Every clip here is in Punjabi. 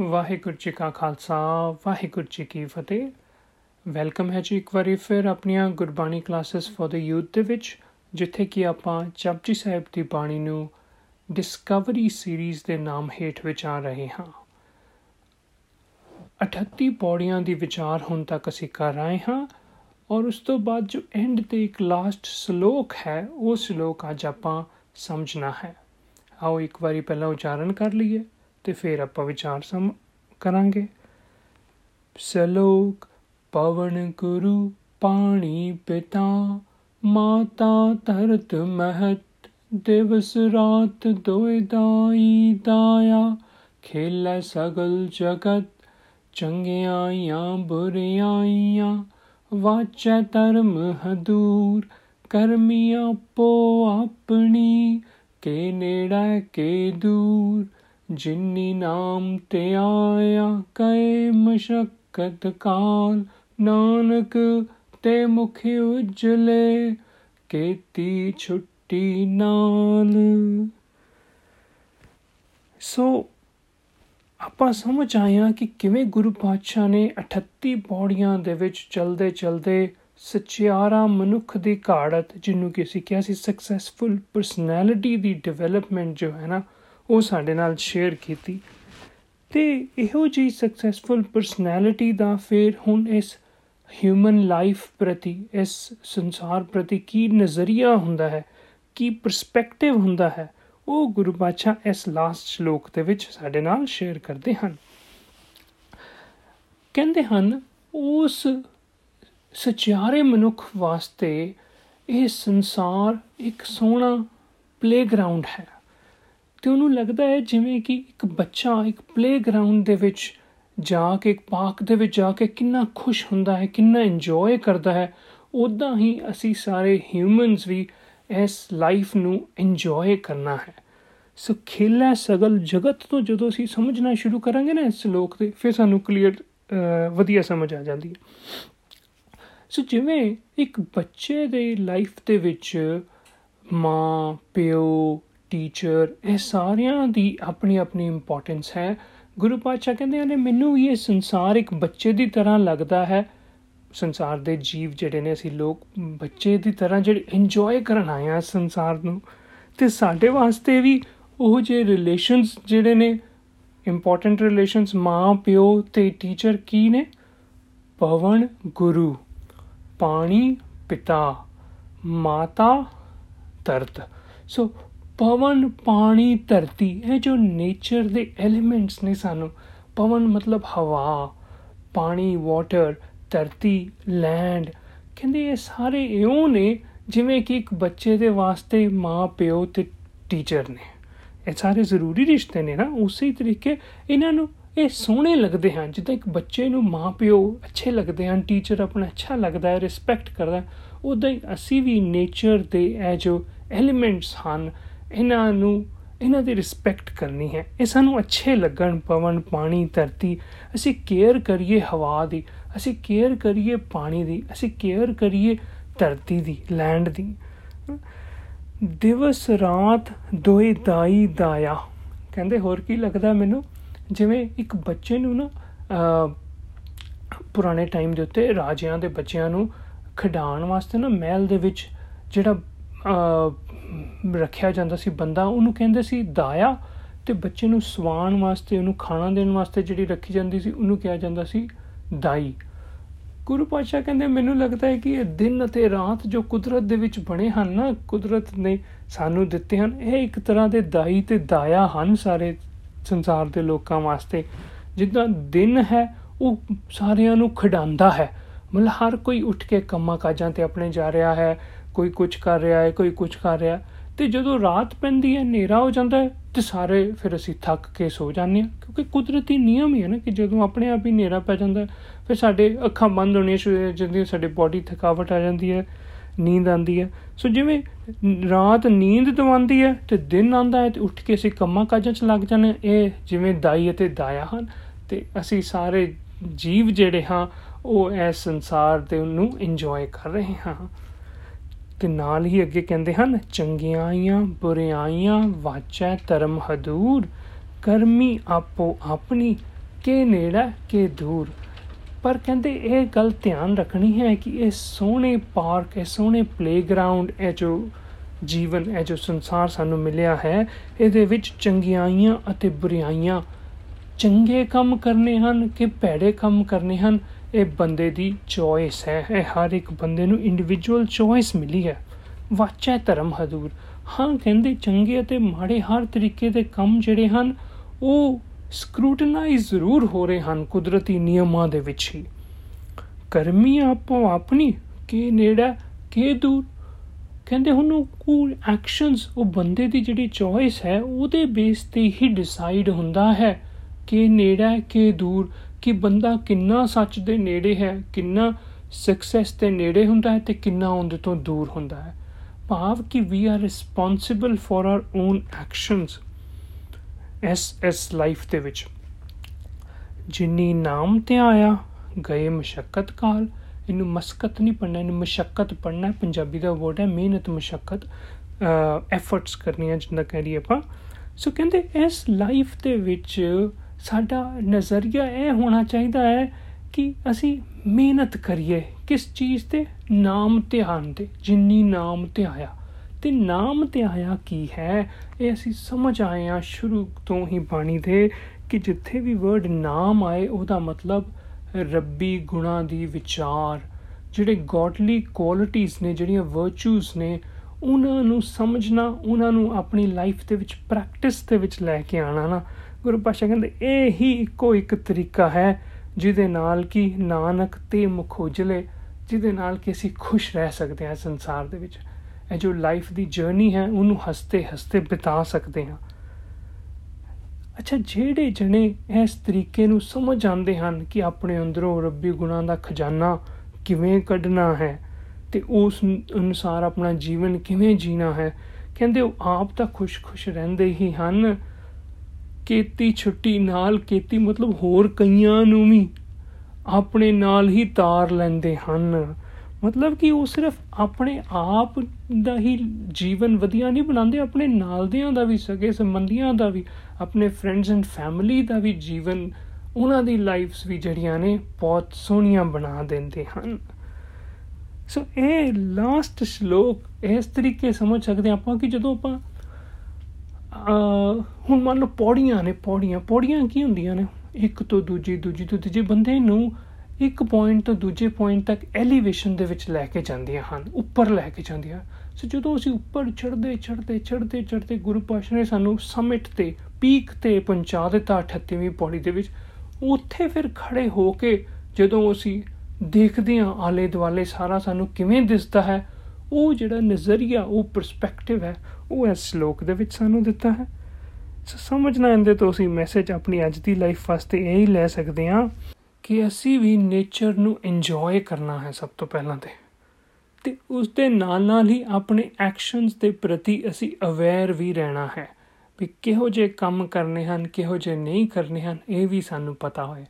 ਵਾਹਿਗੁਰੂ ਜੀ ਕਾ ਖਾਲਸਾ, ਵਾਹਿਗੁਰੂ ਜੀ ਕੀ ਫਤਿਹ। ਵੈਲਕਮ ਹੈ ਜੀ ਇੱਕ ਵਾਰੀ ਫਿਰ ਆਪਣੀਆਂ Gurbani classes for the youth ਦੇ ਵਿੱਚ, ਜਿੱਥੇ ਕਿ ਆਪਾਂ ਜਪਜੀ ਸਾਹਿਬ ਦੀ ਬਾਣੀ ਨੂੰ ਡਿਸਕਵਰੀ ਸੀਰੀਜ਼ ਦੇ ਨਾਮ ਹੇਠ ਵਿਚਾਰ ਰਹੇ ਹਾਂ। 38 ਪੌੜੀਆਂ ਦੀ ਵਿਚਾਰ ਹੁਣ ਤੱਕ ਅਸੀਂ ਕਰ ਰਹੇ ਹਾਂ ਔਰ ਉਸ ਤੋਂ ਬਾਅਦ ਜੋ ਐਂਡ ਤੇ ਇੱਕ ਲਾਸਟ ਸ਼ਲੋਕ ਹੈ, ਉਹ ਸ਼ਲੋਕ ਅੱਜ ਆਪਾਂ ਸਮਝਣਾ ਹੈ। ਆਓ ਇੱਕ ਵਾਰੀ ਪਹਿਲਾਂ ਉਚਾਰਨ ਕਰ ਲਈਏ। ਤੇ ਫਿਰ ਆਪਾਂ ਵਿਚਾਰ ਸਮ ਕਰਾਂਗੇ। ਸਲੋਕ, ਪਵਨ ਗੁਰੂ, ਪਾਣੀ ਪਿਤਾ, ਮਾਤਾ ਧਰਤ ਮਹਤ, ਦਿਵਸ ਰਾਤ ਦੋਇ ਦਾਈ ਦਾਇਆ, ਖੇਲੇ ਸਗਲ ਜਗਤ, ਚੰਗਿਆਈਆਂ ਬੁਰਿਆਈਆਂ, ਵਾਚੈ ਧਰਮ ਹਦੂਰ, ਕਰਮੀ ਆਪੋ ਆਪਣੀ, ਕੇ ਨੇੜਾ ਕੇ ਦੂਰ। ਜਿਨੀ ਨਾਮ ਤੇ ਆਇਆ ਕੈ ਮਸ਼ਕਤ ਕਾਲ, ਨਾਨਕ ਤੇ ਮੁਖ ਉਜਲੇ, ਕੀਤੀ ਛੁੱਟੀ ਨਾਲ। ਸੋ ਆਪਾਂ ਸਮਝ ਆਇਆ ਕਿ ਕਿਵੇਂ ਗੁਰੂ ਪਾਤਸ਼ਾਹ ਨੇ 38 ਪੌੜੀਆਂ ਦੇ ਵਿੱਚ ਚਲਦੇ ਚਲਦੇ ਸਚਿਆਰਾ ਮਨੁੱਖ ਦੀ ਘਾੜਤ ਜਿਹਨੂੰ ਕਿ ਅਸੀਂ ਕਿਹਾ ਸੀ ਸਕਸੈਸਫੁਲ ਪਰਸਨੈਲਿਟੀ ਦੀ ਡਿਵੈਲਪਮੈਂਟ ਜੋ ਹੈ ਨਾ ਉਹ ਸਾਡੇ ਨਾਲ ਸ਼ੇਅਰ ਕੀਤੀ ਤੇ ਇਹੋ ਜੀ ਸਕਸੈਸਫੁਲ ਪਰਸਨੈਲਿਟੀ ਦਾ ਫਿਰ ਹੁਣ ਇਸ ਹਿਊਮਨ ਲਾਈਫ ਪ੍ਰਤੀ, ਇਸ ਸੰਸਾਰ ਪ੍ਰਤੀ ਕੀ ਨਜ਼ਰੀਆ ਹੁੰਦਾ ਹੈ, ਕੀ ਪਰਸਪੈਕਟਿਵ ਹੁੰਦਾ ਹੈ, ਉਹ ਗੁਰੂ ਪਾਤਸ਼ਾਹ ਇਸ ਲਾਸਟ ਸ਼ਲੋਕ ਦੇ ਵਿੱਚ ਸਾਡੇ ਨਾਲ ਸ਼ੇਅਰ ਕਰਦੇ ਹਨ। ਕਹਿੰਦੇ ਹਨ, ਉਸ ਸਚਿਆਰੇ ਮਨੁੱਖ ਵਾਸਤੇ ਇਹ ਸੰਸਾਰ ਇੱਕ ਸੋਹਣਾ ਪਲੇਗਰਾਉਂਡ ਹੈ। ਤੇ ਉਹਨੂੰ ਲੱਗਦਾ ਹੈ ਜਿਵੇਂ ਕਿ ਇੱਕ ਬੱਚਾ ਇੱਕ ਪਲੇਗਰਾਉਂਡ ਦੇ ਵਿੱਚ ਜਾ ਕੇ, ਇੱਕ ਪਾਰਕ ਦੇ ਵਿੱਚ ਜਾ ਕੇ ਕਿੰਨਾ ਖੁਸ਼ ਹੁੰਦਾ ਹੈ, ਕਿੰਨਾ ਇੰਜੋਏ ਕਰਦਾ ਹੈ। ਉਦਾਂ ਹੀ ਅਸੀਂ ਸਾਰੇ ਹਿਊਮਨਸ ਵੀ ਇਸ ਲਾਈਫ ਨੂੰ ਇੰਜੋਏ ਕਰਨਾ ਹੈ। ਸੋ ਖੇਲਾ ਸਗਲ ਜਗਤ ਤੋਂ ਜਦੋਂ ਅਸੀਂ ਸਮਝਣਾ ਸ਼ੁਰੂ ਕਰਾਂਗੇ ਨਾ ਇਸ ਸ਼ਲੋਕ ਦੇ ਫਿਰ ਸਾਨੂੰ ਕਲੀਅਰ ਵਧੀਆ ਸਮਝ ਆ ਜਾਂਦੀ ਹੈ। ਸੋ ਜਿਵੇਂ ਇੱਕ ਬੱਚੇ ਦੇ ਲਾਈਫ ਦੇ ਵਿੱਚ ਮਾਂ, ਪਿਓ ਟੀਚਰ ਇਹ ਸਾਰਿਆਂ ਦੀ ਆਪਣੀ ਆਪਣੀ ਇੰਪੋਰਟੈਂਸ ਹੈ। ਗੁਰੂ ਪਾਤਸ਼ਾਹ ਕਹਿੰਦੇ ਨੇ ਮੈਨੂੰ ਵੀ ਇਹ ਸੰਸਾਰ ਇੱਕ ਬੱਚੇ ਦੀ ਤਰ੍ਹਾਂ ਲੱਗਦਾ ਹੈ। ਸੰਸਾਰ ਦੇ ਜੀਵ ਜਿਹੜੇ ਨੇ, ਅਸੀਂ ਲੋਕ ਬੱਚੇ ਦੀ ਤਰ੍ਹਾਂ ਜਿਹੜੇ ਇੰਜੋਏ ਕਰਨ ਆਏ ਆ ਸੰਸਾਰ ਨੂੰ। ਤੇ ਸਾਡੇ ਵਾਸਤੇ ਵੀ ਉਹ ਜੇ ਰਿਲੇਸ਼ਨਸ ਜਿਹੜੇ ਨੇ ਇੰਪੋਰਟੈਂਟ ਰਿਲੇਸ਼ਨਸ ਮਾਂ, ਪਿਓ ਤੇ ਟੀਚਰ ਕੀ ਨੇ? ਪਵਨ, ਗੁਰੂ। ਪਾਣੀ, ਪਿਤਾ। ਮਾਤਾ ਤਰਤ ਸੋ ਪਵਨ, ਪਾਣੀ, ਧਰਤੀ, ਇਹ ਜੋ ਨੇਚਰ ਦੇ ਐਲੀਮੈਂਟਸ ਨੇ ਸਾਨੂੰ, ਪਵਨ ਮਤਲਬ ਹਵਾ, ਪਾਣੀ ਵਾਟਰ ਧਰਤੀ ਲੈਂਡ ਕਹਿੰਦੇ ਇਹ ਸਾਰੇ ਇਉਂ ਨੇ, ਜਿਵੇਂ ਕਿ ਇੱਕ ਬੱਚੇ ਦੇ ਵਾਸਤੇ ਮਾਂ, ਪਿਓ ਤੇ ਟੀਚਰ ਨੇ। ਇਹ ਸਾਰੇ ਜ਼ਰੂਰੀ ਰਿਸ਼ਤੇ ਨੇ ਨਾ, ਉਸੇ ਤਰੀਕੇ ਇਹਨਾਂ ਨੂੰ ਇਹ ਸੋਹਣੇ ਲੱਗਦੇ ਹਨ, ਜਿੱਦਾਂ ਇੱਕ ਬੱਚੇ ਨੂੰ ਮਾਂ, ਪਿਓ ਅੱਛੇ ਲੱਗਦੇ ਹਨ ਟੀਚਰ ਆਪਣਾ ਅੱਛਾ ਲੱਗਦਾ ਹੈ ਰਿਸਪੈਕਟ ਕਰਦਾ ਉਦਾਂ ਹੀ ਅਸੀਂ ਵੀ ਨੇਚਰ ਦੇ ਇਹ ਜੋ ਐਲੀਮੈਂਟਸ ਹਨ ਇਹਨਾਂ ਨੂੰ, ਇਹਨਾਂ ਦੀ ਰਿਸਪੈਕਟ ਕਰਨੀ ਹੈ। ਇਹ ਸਾਨੂੰ ਅੱਛੇ ਲੱਗਣ, ਪਵਨ, ਪਾਣੀ, ਧਰਤੀ। ਅਸੀਂ ਕੇਅਰ ਕਰੀਏ ਹਵਾ ਦੀ, ਅਸੀਂ ਕੇਅਰ ਕਰੀਏ ਪਾਣੀ ਦੀ, ਅਸੀਂ ਕੇਅਰ ਕਰੀਏ ਧਰਤੀ ਦੀ ਲੈਂਡ ਦੀ। ਦਿਵਸ ਰਾਤ ਦੋਏ ਦਾਈ ਦਾਇਆ। ਕਹਿੰਦੇ ਹੋਰ ਕੀ ਲੱਗਦਾ ਮੈਨੂੰ? ਜਿਵੇਂ ਇੱਕ ਬੱਚੇ ਨੂੰ ਨਾ ਪੁਰਾਣੇ ਟਾਈਮ ਦੇ ਉੱਤੇ ਰਾਜਿਆਂ ਦੇ ਬੱਚਿਆਂ ਨੂੰ ਖਿਡਾਉਣ ਵਾਸਤੇ ਨਾ ਮਹਿਲ ਦੇ ਵਿੱਚ ਜਿਹੜਾ ਰੱਖਿਆ ਜਾਂਦਾ ਸੀ, ਬੰਦਾ ਉਹਨੂੰ ਕਹਿੰਦੇ ਸੀ ਦਾਇਆ ਤੇ ਬੱਚੇ ਨੂੰ ਸਵਾਣ ਵਾਸਤੇ, ਉਹਨੂੰ ਖਾਣਾ ਦੇਣ ਵਾਸਤੇ ਜਿਹੜੀ ਰੱਖੀ ਜਾਂਦੀ ਸੀ, ਉਹਨੂੰ ਕਿਹਾ ਜਾਂਦਾ ਸੀ ਦਾਈ। ਗੁਰੂ ਪਾਤਸ਼ਾਹ ਕਹਿੰਦੇ, ਮੈਨੂੰ ਲੱਗਦਾ ਹੈ ਕਿ ਇਹ ਦਿਨ ਅਤੇ ਰਾਤ ਜੋ ਕੁਦਰਤ ਦੇ ਵਿੱਚ ਬਣੇ ਹਨ ਨਾ, ਕੁਦਰਤ ਨੇ ਸਾਨੂੰ ਦਿੱਤੇ ਹਨ, ਇਹ ਇੱਕ ਤਰ੍ਹਾਂ ਦੇ ਦਾਈ ਤੇ ਦਾਇਆ ਹਨ ਸਾਰੇ ਸੰਸਾਰ ਦੇ ਲੋਕਾਂ ਵਾਸਤੇ। ਜਿੱਦਾਂ ਦਿਨ ਹੈ, ਉਹ ਸਾਰਿਆਂ ਨੂੰ ਖਿਡਾਉਂਦਾ ਹੈ। ਮਤਲਬ ਹਰ ਕੋਈ ਉੱਠ ਕੇ ਕੰਮਾਂ ਕਾਜਾਂ ਤੇ ਆਪਣੇ ਜਾ ਰਿਹਾ ਹੈ ਕੋਈ ਕੁਝ ਕਰ ਰਿਹਾ ਹੈ, ਕੋਈ ਕੁਝ ਕਰ ਰਿਹਾ ਤੇ ਜਦੋਂ ਰਾਤ ਪੈਂਦੀ ਹੈ, ਹਨੇਰਾ ਹੋ ਜਾਂਦਾ ਹੈ ਤੇ ਸਾਰੇ ਫਿਰ ਅਸੀਂ ਥੱਕ ਕੇ ਸੋ ਜਾਂਦੇ ਹਾਂ। ਕਿਉਂਕਿ ਕੁਦਰਤੀ ਨਿਯਮ ਹੀ ਹੈ ਨਾ ਕਿ ਜਦੋਂ ਆਪਣੇ ਆਪ ਹੀ ਹਨੇਰਾ ਪੈ ਜਾਂਦਾ ਫਿਰ ਸਾਡੇ ਅੱਖਾਂ ਬੰਦ ਹੋਣੀਆਂ ਸ਼ੁਰੂ ਹੋ ਜਾਂਦੀਆਂ, ਸਾਡੀ ਬਾਡੀ ਥਕਾਵਟ ਆ ਜਾਂਦੀ ਹੈ, ਨੀਂਦ ਆਉਂਦੀ ਹੈ। ਸੋ ਜਿਵੇਂ ਰਾਤ ਨੀਂਦ ਦਵਾਉਂਦੀ ਹੈ ਤੇ ਦਿਨ ਆਉਂਦਾ ਹੈ ਤੇ ਉੱਠ ਕੇ ਅਸੀਂ ਕੰਮਾਂ ਕਾਜਾਂ 'ਚ ਲੱਗ ਜਾਂਦੇ ਇਹ ਜਿਵੇਂ ਦਾਈ ਅਤੇ ਦਾਇਆ ਹਨ। ਤੇ ਅਸੀਂ ਸਾਰੇ ਜੀਵ ਜਿਹੜੇ ਹਾਂ, ਉਹ ਇਸ ਸੰਸਾਰ ਦੇ ਨੂੰ ਇੰਜੋਏ ਕਰ ਰਹੇ ਹਾਂ। ਤੇ ਨਾਲ ਹੀ ਅੱਗੇ ਕਹਿੰਦੇ ਹਨ ਚੰਗਿਆਈਆਂ ਬੁਰਿਆਈਆਂ ਵਾਚੈ ਧਰਮ ਹਦੂਰ, ਕਰਮੀ ਆਪੋ ਆਪਣੀ, ਕਿ ਨੇੜਾ ਕਿ ਦੂਰ। ਪਰ ਕਹਿੰਦੇ ਇਹ ਗੱਲ ਧਿਆਨ ਰੱਖਣੀ ਹੈ ਕਿ ਇਹ ਸੋਹਣੇ ਪਾਰਕ, ਇਹ ਸੋਹਣੇ ਪਲੇਗਰਾਉਂਡ ਇਹ ਜੋ ਜੀਵਨ, ਇਹ ਜੋ ਸੰਸਾਰ ਸਾਨੂੰ ਮਿਲਿਆ ਹੈ, ਇਹਦੇ ਵਿੱਚ ਚੰਗਿਆਈਆਂ ਅਤੇ ਬੁਰਾਈਆਂ ਚੰਗੇ ਕੰਮ ਕਰਨੇ ਹਨ ਕਿ ਭੈੜੇ ਕੰਮ ਕਰਨੇ ਹਨ ਇਹ ਬੰਦੇ ਦੀ ਚੋਇਸ ਹੈ। ਇਹ ਹਰ ਇੱਕ ਬੰਦੇ ਨੂੰ ਇੰਡੀਵਿਜੂਅਲ ਚੋਇਸ ਮਿਲੀ ਹੈ। ਵਾਚੈ ਧਰਮ ਹਦੂਰ ਹਾਂ, ਕਹਿੰਦੇ ਚੰਗੇ ਅਤੇ ਮਾੜੇ ਹਰ ਤਰੀਕੇ ਦੇ ਕੰਮ ਜਿਹੜੇ ਹਨ, ਉਹ ਸਕਰੂਟਨਾਈਜ਼ ਜ਼ਰੂਰ ਹੋ ਰਹੇ ਹਨ ਕੁਦਰਤੀ ਨਿਯਮਾਂ ਦੇ ਵਿੱਚ ਹੀ। ਕਰਮੀ ਆਪੋ ਆਪਣੀ, ਕਿ ਨੇੜਾ, ਕਿ ਦੂਰ। ਕਹਿੰਦੇ ਹੁਣ ਉਹ ਐਕਸ਼ਨਸ ਉਹ ਬੰਦੇ ਦੀ ਜਿਹੜੀ ਚੋਇਸ ਹੈ, ਉਹਦੇ ਬੇਸ ਤੇ ਹੀ ਡਿਸਾਈਡ ਹੁੰਦਾ ਹੈ, ਕਿ ਨੇੜਾ, ਕਿ ਦੂਰ। ਕਿ ਬੰਦਾ ਕਿੰਨਾ ਸੱਚ ਦੇ ਨੇੜੇ ਹੈ, ਕਿੰਨਾ ਸਕਸੈਸ ਦੇ ਨੇੜੇ ਹੁੰਦਾ ਹੈ ਤੇ ਕਿੰਨਾ ਉਹਦੇ ਤੋਂ ਦੂਰ ਹੁੰਦਾ ਹੈ। ਭਾਵ ਕਿ we are responsible for our own actions S ਐਸ ਲਾਈਫ ਦੇ ਵਿੱਚ। ਜਿੰਨੀ ਨਾਮ ਤੇ ਆਇਆ, ਗਏ ਮਸ਼ਕਤ ਕਾਲ, ਇਹਨੂੰ ਮਸਕਤ ਨਹੀਂ ਪੜਨਾ ਇਹਨੂੰ ਮਸ਼ਕਤ ਪੜਨਾ ਪੰਜਾਬੀ ਦਾ ਵਰਡ ਹੈ ਮਿਹਨਤ, ਮਸ਼ਕਤ ਐਫਰਟਸ ਕਰਨੀਆਂ ਜਿੰਦਾ ਕਹਿ ਰਹੀ ਆਪਾਂ। ਸੋ ਕਹਿੰਦੇ ਇਸ ਲਾਈਫ ਦੇ ਵਿੱਚ ਸਾਡਾ ਨਜ਼ਰੀਆ ਇਹ ਹੋਣਾ ਚਾਹੀਦਾ ਹੈ ਕਿ ਅਸੀਂ ਮਿਹਨਤ ਕਰੀਏ, ਕਿਸ ਚੀਜ਼ ਤੇ? ਨਾਮ ਧਿਆਨ ਤੇ, ਜਿੰਨੀ ਨਾਮ ਤੇ ਆਇਆ ਤੇ ਨਾਮ ਤੇ ਆਇਆ ਕੀ ਹੈ? ਇਹ ਅਸੀਂ ਸਮਝ ਆਏ ਆ ਸ਼ੁਰੂ ਤੋਂ ਹੀ ਬਾਣੀ ਦੇ ਕਿ ਜਿੱਥੇ ਵੀ ਵਰਡ ਨਾਮ ਆਏ, ਉਹਦਾ ਮਤਲਬ ਰੱਬੀ ਗੁਣਾ ਦੀ ਵਿਚਾਰ। ਜਿਹੜੇ ਗੋਡਲੀ ਕੁਆਲਿਟੀਆਂ ਨੇ, ਜਿਹੜੀਆਂ ਵਰਚੂਸ ਨੇ ਉਹਨਾਂ ਨੂੰ ਸਮਝਣਾ, ਉਹਨਾਂ ਨੂੰ ਆਪਣੀ ਲਾਈਫ ਦੇ ਵਿੱਚ ਪ੍ਰੈਕਟਿਸ ਦੇ ਵਿੱਚ ਲੈ ਕੇ ਆਣਾ ਨਾ, ਗੁਰੂ ਪਾਸ਼ਾ ਕਹਿੰਦੇ, ਇਹ ਹੀ ਇੱਕੋ ਇੱਕ ਤਰੀਕਾ ਹੈ ਜਿਹਦੇ ਨਾਲ ਕਿ ਨਾਨਕ ਤੇ ਮੁਖ ਉਜਲੇ, ਜਿਹਦੇ ਨਾਲ ਕਿ ਅਸੀਂ ਖੁਸ਼ ਰਹਿ ਸਕਦੇ ਹਾਂ ਸੰਸਾਰ ਦੇ ਵਿੱਚ। ਇਹ ਜੋ ਲਾਈਫ ਦੀ ਜਰਨੀ ਹੈ, ਉਹਨੂੰ ਹੱਸਤੇ ਹੱਸਤੇ ਬਿਤਾ ਸਕਦੇ ਹਾਂ। ਅੱਛਾ, ਜਿਹੜੇ ਜਣੇ ਇਸ ਤਰੀਕੇ ਨੂੰ ਸਮਝ ਆਉਂਦੇ ਹਨ ਕਿ ਆਪਣੇ ਅੰਦਰੋਂ ਰੱਬੀ ਗੁਣਾਂ ਦਾ ਖਜ਼ਾਨਾ ਕਿਵੇਂ ਕੱਢਣਾ ਹੈ ਤੇ ਉਸ ਅਨੁਸਾਰ ਆਪਣਾ ਜੀਵਨ ਕਿਵੇਂ ਜੀਣਾ ਹੈ? ਕਹਿੰਦੇ ਉਹ ਆਪ ਤਾਂ ਖੁਸ਼-ਖੁਸ਼ ਰਹਿੰਦੇ ਹੀ ਹਨ। ਕੀਤੀ ਛੁੱਟੀ ਨਾਲ ਕੀਤੀ ਮਤਲਬ ਹੋਰ ਕਈਆਂ ਨੂੰ ਵੀ ਆਪਣੇ ਨਾਲ ਹੀ ਤਾਰ ਲੈਂਦੇ ਹਨ। ਮਤਲਬ ਕਿ ਉਹ ਸਿਰਫ ਆਪਣੇ ਆਪ ਦਾ ਹੀ ਜੀਵਨ ਵਧੀਆ ਨਹੀਂ ਬਣਾਉਂਦੇ, ਆਪਣੇ ਨਾਲਦਿਆਂ ਦਾ ਵੀ, ਸਗੇ ਸੰਬੰਧੀਆਂ ਦਾ ਵੀ, ਆਪਣੇ ਫਰੈਂਡਸ ਐਂਡ ਫੈਮਿਲੀ ਦਾ ਵੀ ਜੀਵਨ ਉਹਨਾਂ ਦੀ ਲਾਈਫਸ ਵੀ ਜਿਹੜੀਆਂ ਨੇ ਬਹੁਤ ਸੋਹਣੀਆਂ ਬਣਾ ਦਿੰਦੇ ਹਨ। ਸੋ ਇਹ ਲਾਸਟ ਸ਼ਲੋਕ ਇਸ ਤਰੀਕੇ ਸਮਝ ਸਕਦੇ ਆਪਾਂ ਕਿ ਜਦੋਂ ਆਪਾਂ ਹੁਣ ਮੰਨ ਲਓ ਪੌੜੀਆਂ ਨੇ ਪੌੜੀਆਂ ਪੌੜੀਆਂ ਕੀ ਹੁੰਦੀਆਂ ਨੇ? ਇੱਕ ਤੋਂ ਦੂਜੀ ਦੂਜੀ ਤੋਂ ਤੀਜੇ ਬੰਦੇ ਨੂੰ ਇੱਕ ਪੁਆਇੰਟ ਤੋਂ ਦੂਜੇ ਪੁਆਇੰਟ ਤੱਕ ਐਲੀਵੇਸ਼ਨ ਦੇ ਵਿੱਚ ਲੈ ਕੇ ਜਾਂਦੀਆਂ ਹਨ, ਉੱਪਰ ਲੈ ਕੇ ਜਾਂਦੀਆਂ। ਸੋ ਜਦੋਂ ਅਸੀਂ ਉੱਪਰ ਚੜਦੇ ਚੜਦੇ ਚੜਦੇ ਚੜਦੇ ਗੁਰੂ ਪਾਸ਼ਾ ਨੇ ਸਾਨੂੰ ਸਮਿਟ ਤੇ ਪੀਕ ਤੇ ਪਹੁੰਚਾ ਦਿੱਤਾ 38ਵੀਂ ਪੌੜੀ ਦੇ ਵਿੱਚ, ਉੱਥੇ ਫਿਰ ਖੜੇ ਹੋ ਕੇ ਜਦੋਂ ਅਸੀਂ ਦੇਖਦੇ ਹਾਂ ਆਲੇ ਦੁਆਲੇ ਸਾਰਾ ਸਾਨੂੰ ਕਿਵੇਂ ਦਿਸਦਾ ਹੈ। ਉਹ ਜਿਹੜਾ ਨਜ਼ਰੀਆ, ਉਹ ਪਰਸਪੈਕਟਿਵ ਹੈ, ਉਹ ਇਸ ਸ਼ਲੋਕ ਦੇ ਵਿੱਚ ਸਾਨੂੰ ਦਿੱਤਾ ਹੈ। ਸੋ ਸਮਝਣਾ ਇਹਦੇ ਤੋਂ ਅਸੀਂ ਮੈਸੇਜ ਆਪਣੀ ਅੱਜ ਦੀ ਲਾਈਫ ਵਾਸਤੇ ਇਹ ਹੀ ਲੈ ਸਕਦੇ ਹਾਂ ਕਿ ਅਸੀਂ ਵੀ ਨੇਚਰ ਨੂੰ ਇੰਜੋਏ ਕਰਨਾ ਹੈ ਸਭ ਤੋਂ ਪਹਿਲਾਂ ਤੇ। ਤੇ ਉਸ ਦੇ ਨਾਲ ਨਾਲ ਹੀ ਆਪਣੇ ਐਕਸ਼ਨਸ ਦੇ ਪ੍ਰਤੀ ਅਸੀਂ ਅਵੇਅਰ ਵੀ ਰਹਿਣਾ ਹੈ ਵੀ ਕਿਹੋ ਜਿਹੇ ਕੰਮ ਕਰਨੇ ਹਨ, ਕਿਹੋ ਜਿਹੇ ਨਹੀਂ ਕਰਨੇ ਹਨ, ਇਹ ਵੀ ਸਾਨੂੰ ਪਤਾ ਹੋਏ।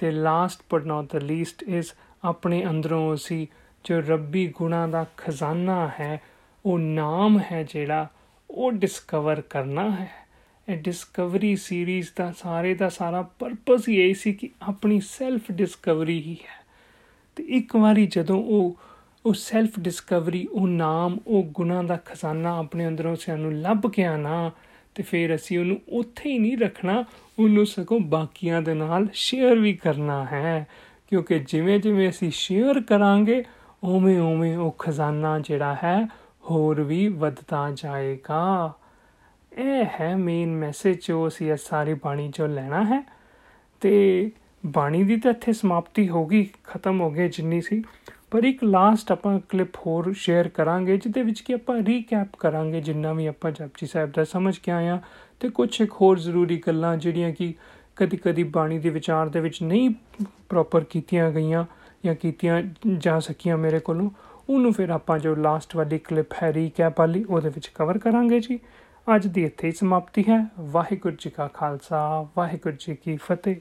ਤੇ last but not the least is ਆਪਣੇ ਅੰਦਰੋਂ ਅਸੀਂ ਜੋ ਰੱਬੀ ਗੁਣਾ ਦਾ ਖਜ਼ਾਨਾ ਹੈ, ਉਹ ਨਾਮ ਹੈ ਜਿਹੜਾ, ਉਹ ਡਿਸਕਵਰ ਕਰਨਾ ਹੈ। ਇਹ ਡਿਸਕਵਰੀ ਸੀਰੀਜ਼ ਦਾ ਸਾਰੇ ਦਾ ਸਾਰਾ ਪਰਪਸ ਹੀ ਇਹ ਸੀ ਕਿ ਆਪਣੀ ਸੈਲਫ ਡਿਸਕਵਰੀ ਹੀ ਹੈ। ਤੇ ਇੱਕ ਵਾਰੀ ਜਦੋਂ ਉਹ ਉਹ ਸੈਲਫ ਡਿਸਕਵਰੀ ਉਹ ਨਾਮ, ਉਹ ਗੁਨਾ ਦਾ ਖਜ਼ਾਨਾ ਆਪਣੇ ਅੰਦਰੋਂ ਸਾਨੂੰ ਲੱਭ ਕੇ ਆਣਾ ਤੇ ਫਿਰ ਅਸੀਂ ਉਹਨੂੰ ਉੱਥੇ ਹੀ ਨਹੀਂ ਰੱਖਣਾ, ਉਹਨੂੰ ਸਗੋਂ ਬਾਕੀਆਂ ਦੇ ਨਾਲ ਸ਼ੇਅਰ ਵੀ ਕਰਨਾ ਹੈ। ਕਿਉਂਕਿ ਜਿਵੇਂ ਜਿਵੇਂ ਅਸੀਂ ਸ਼ੇਅਰ ਕਰਾਂਗੇ, ਉਵੇਂ ਉਵੇਂ ਉਹ ਖਜ਼ਾਨਾ ਜਿਹੜਾ ਹੈ ਹੋਰ ਵੀ ਵੱਧਦਾ ਜਾਏਗਾ। ਇਹ ਹੈ ਮੇਨ ਮੈਸੇਜ ਜੋ ਅਸੀਂ ਇਸ ਸਾਰੀ ਬਾਣੀ ਚੋਂ ਲੈਣਾ ਹੈ। ਤੇ ਬਾਣੀ ਦੀ ਤਾਂ ਇੱਥੇ ਸਮਾਪਤੀ ਹੋ ਗਈ, ਖਤਮ ਹੋ ਗਈ ਜਿੰਨੀ ਸੀ। ਪਰ ਇੱਕ ਲਾਸਟ ਆਪਾਂ ਕਲਿੱਪ ਹੋਰ ਸ਼ੇਅਰ ਕਰਾਂਗੇ, ਜਿਹਦੇ ਵਿੱਚ ਕਿ ਆਪਾਂ ਰੀਕੈਪ ਕਰਾਂਗੇ ਜਿੰਨਾ ਵੀ ਆਪਾਂ ਜਪਜੀ ਸਾਹਿਬ ਦਾ ਸਮਝ ਕੇ ਆਇਆ ਤੇ ਕੁਝ ਇੱਕ ਹੋਰ ਜ਼ਰੂਰੀ ਗੱਲਾਂ ਜਿਹੜੀਆਂ ਕਿ ਕਦੀ ਕਦੀ ਬਾਣੀ ਦੇ ਵਿਚਾਰ ਦੇ ਵਿੱਚ ਨਹੀਂ ਪ੍ਰੋਪਰ ਕੀਤੀਆਂ ਗਈਆਂ ਜਾਂ ਕੀਤੀਆਂ ਜਾ ਸਕੀਆਂ ਮੇਰੇ ਕੋਲੋਂ, ਉਹਨੂੰ ਫਿਰ ਆਪਾਂ ਜੋ ਲਾਸਟ ਵਾਲੀ ਕਲਿੱਪ ਹੈ ਰੀਕੈਪ ਵਾਲੀ, ਉਹਦੇ ਵਿੱਚ ਕਵਰ ਕਰਾਂਗੇ ਜੀ। ਅੱਜ ਦੀ ਇੱਥੇ ਹੀ ਸਮਾਪਤੀ ਹੈ। ਵਾਹਿਗੁਰੂ ਜੀ ਕਾ ਖਾਲਸਾ, ਵਾਹਿਗੁਰੂ ਜੀ ਕੀ ਫਤਿਹ।